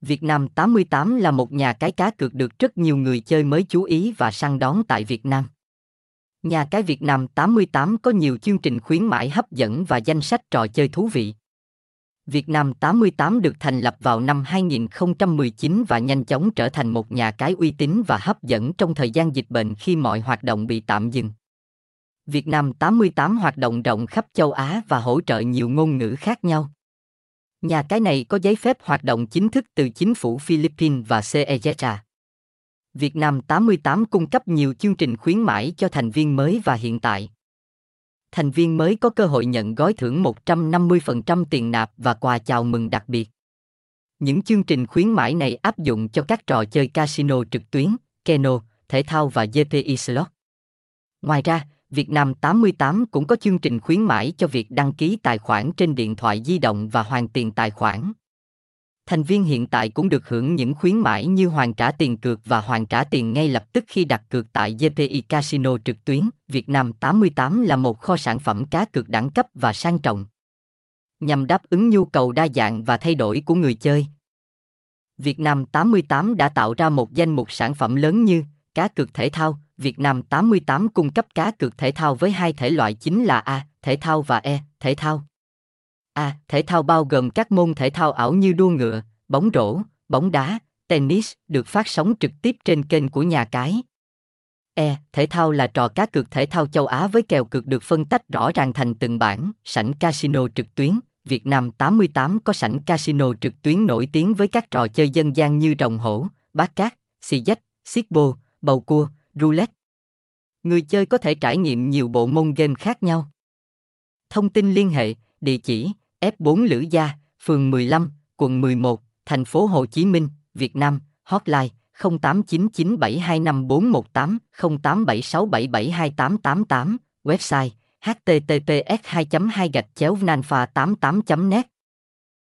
Việt Nam 88 là một nhà cái cá cược được rất nhiều người chơi mới chú ý và săn đón tại Việt Nam. Nhà cái Việt Nam 88 có nhiều chương trình khuyến mãi hấp dẫn và danh sách trò chơi thú vị. Việt Nam 88 được thành lập vào năm 2019 và nhanh chóng trở thành một nhà cái uy tín và hấp dẫn trong thời gian dịch bệnh khi mọi hoạt động bị tạm dừng. Việt Nam 88 hoạt động rộng khắp châu Á và hỗ trợ nhiều ngôn ngữ khác nhau. Nhà cái này có giấy phép hoạt động chính thức từ chính phủ Philippines và CEZA. Việt Nam 88 cung cấp nhiều chương trình khuyến mãi cho thành viên mới và hiện tại. Thành viên mới có cơ hội nhận gói thưởng 150% tiền nạp và quà chào mừng đặc biệt. Những chương trình khuyến mãi này áp dụng cho các trò chơi casino trực tuyến, keno, thể thao và GPI slot. Ngoài ra, Việt Nam 88 cũng có chương trình khuyến mãi cho việc đăng ký tài khoản trên điện thoại di động và hoàn tiền tài khoản. Thành viên hiện tại cũng được hưởng những khuyến mãi như hoàn trả tiền cược và hoàn trả tiền ngay lập tức khi đặt cược tại GPI Casino trực tuyến. Việt Nam 88 là một kho sản phẩm cá cược đẳng cấp và sang trọng. Nhằm đáp ứng nhu cầu đa dạng và thay đổi của người chơi. Việt Nam 88 đã tạo ra một danh mục sản phẩm lớn như cá cược thể thao, Việt Nam 88 cung cấp cá cược thể thao với hai thể loại chính là A, thể thao và E, thể thao. A, thể thao bao gồm các môn thể thao ảo như đua ngựa, bóng rổ, bóng đá, tennis, được phát sóng trực tiếp trên kênh của nhà cái. E, thể thao là trò cá cược thể thao châu Á với kèo cược được phân tách rõ ràng thành từng bảng, sảnh casino trực tuyến. Việt Nam 88 có sảnh casino trực tuyến nổi tiếng với các trò chơi dân gian như rồng hổ, bát cát, xì dách, xiết bô, bầu cua, roulette. Người chơi có thể trải nghiệm nhiều bộ môn game khác nhau. Thông tin liên hệ, địa chỉ F4 Lữ Gia, phường 15, quận 11, thành phố Hồ Chí Minh, Việt Nam, hotline 0899725418, 0876772888, website https 2 2 gạch chéo nanfa 88 net